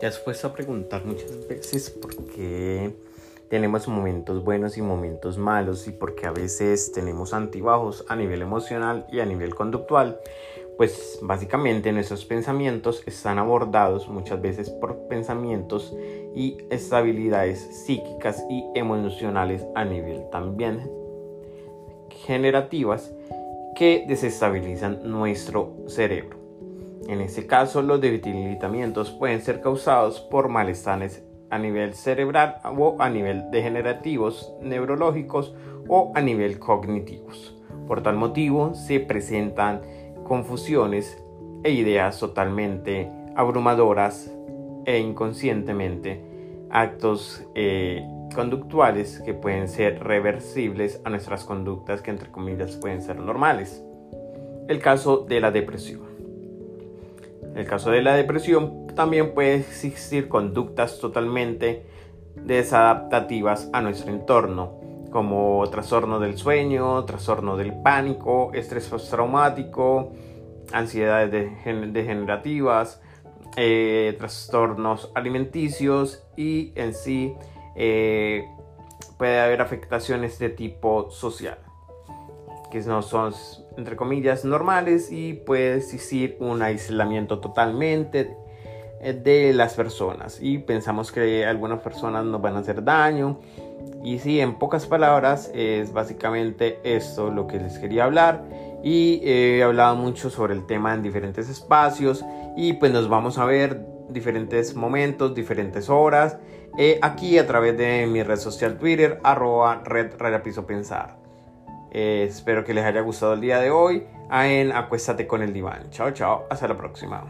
¿Te has puesto a preguntar muchas veces por qué tenemos momentos buenos y momentos malos y por qué a veces tenemos antibajos a nivel emocional y a nivel conductual? Pues básicamente nuestros pensamientos están abordados muchas veces por pensamientos y estabilidades psíquicas y emocionales a nivel también generativas que desestabilizan nuestro cerebro. En este caso, los debilitamientos pueden ser causados por malestares a nivel cerebral o a nivel degenerativos neurológicos o a nivel cognitivos. Por tal motivo, se presentan confusiones e ideas totalmente abrumadoras e inconscientemente actos eh, conductuales que pueden ser reversibles a nuestras conductas que entre comillas pueden ser normales. El caso de la depresión. En el caso de la depresión también puede existir conductas totalmente desadaptativas a nuestro entorno, como trastorno del sueño, trastorno del pánico, estrés postraumático, ansiedades degenerativas, eh, trastornos alimenticios y en sí eh, puede haber afectaciones de tipo social que no son, entre comillas, normales y puede existir un aislamiento totalmente eh, de las personas. Y pensamos que algunas personas nos van a hacer daño. Y sí, en pocas palabras es básicamente esto lo que les quería hablar. Y he hablado mucho sobre el tema en diferentes espacios. Y pues nos vamos a ver diferentes momentos, diferentes horas eh, aquí a través de mi red social Twitter arroba red, red pensar. Eh, espero que les haya gustado el día de hoy en Acuéstate con el diván. Chao, chao. Hasta la próxima.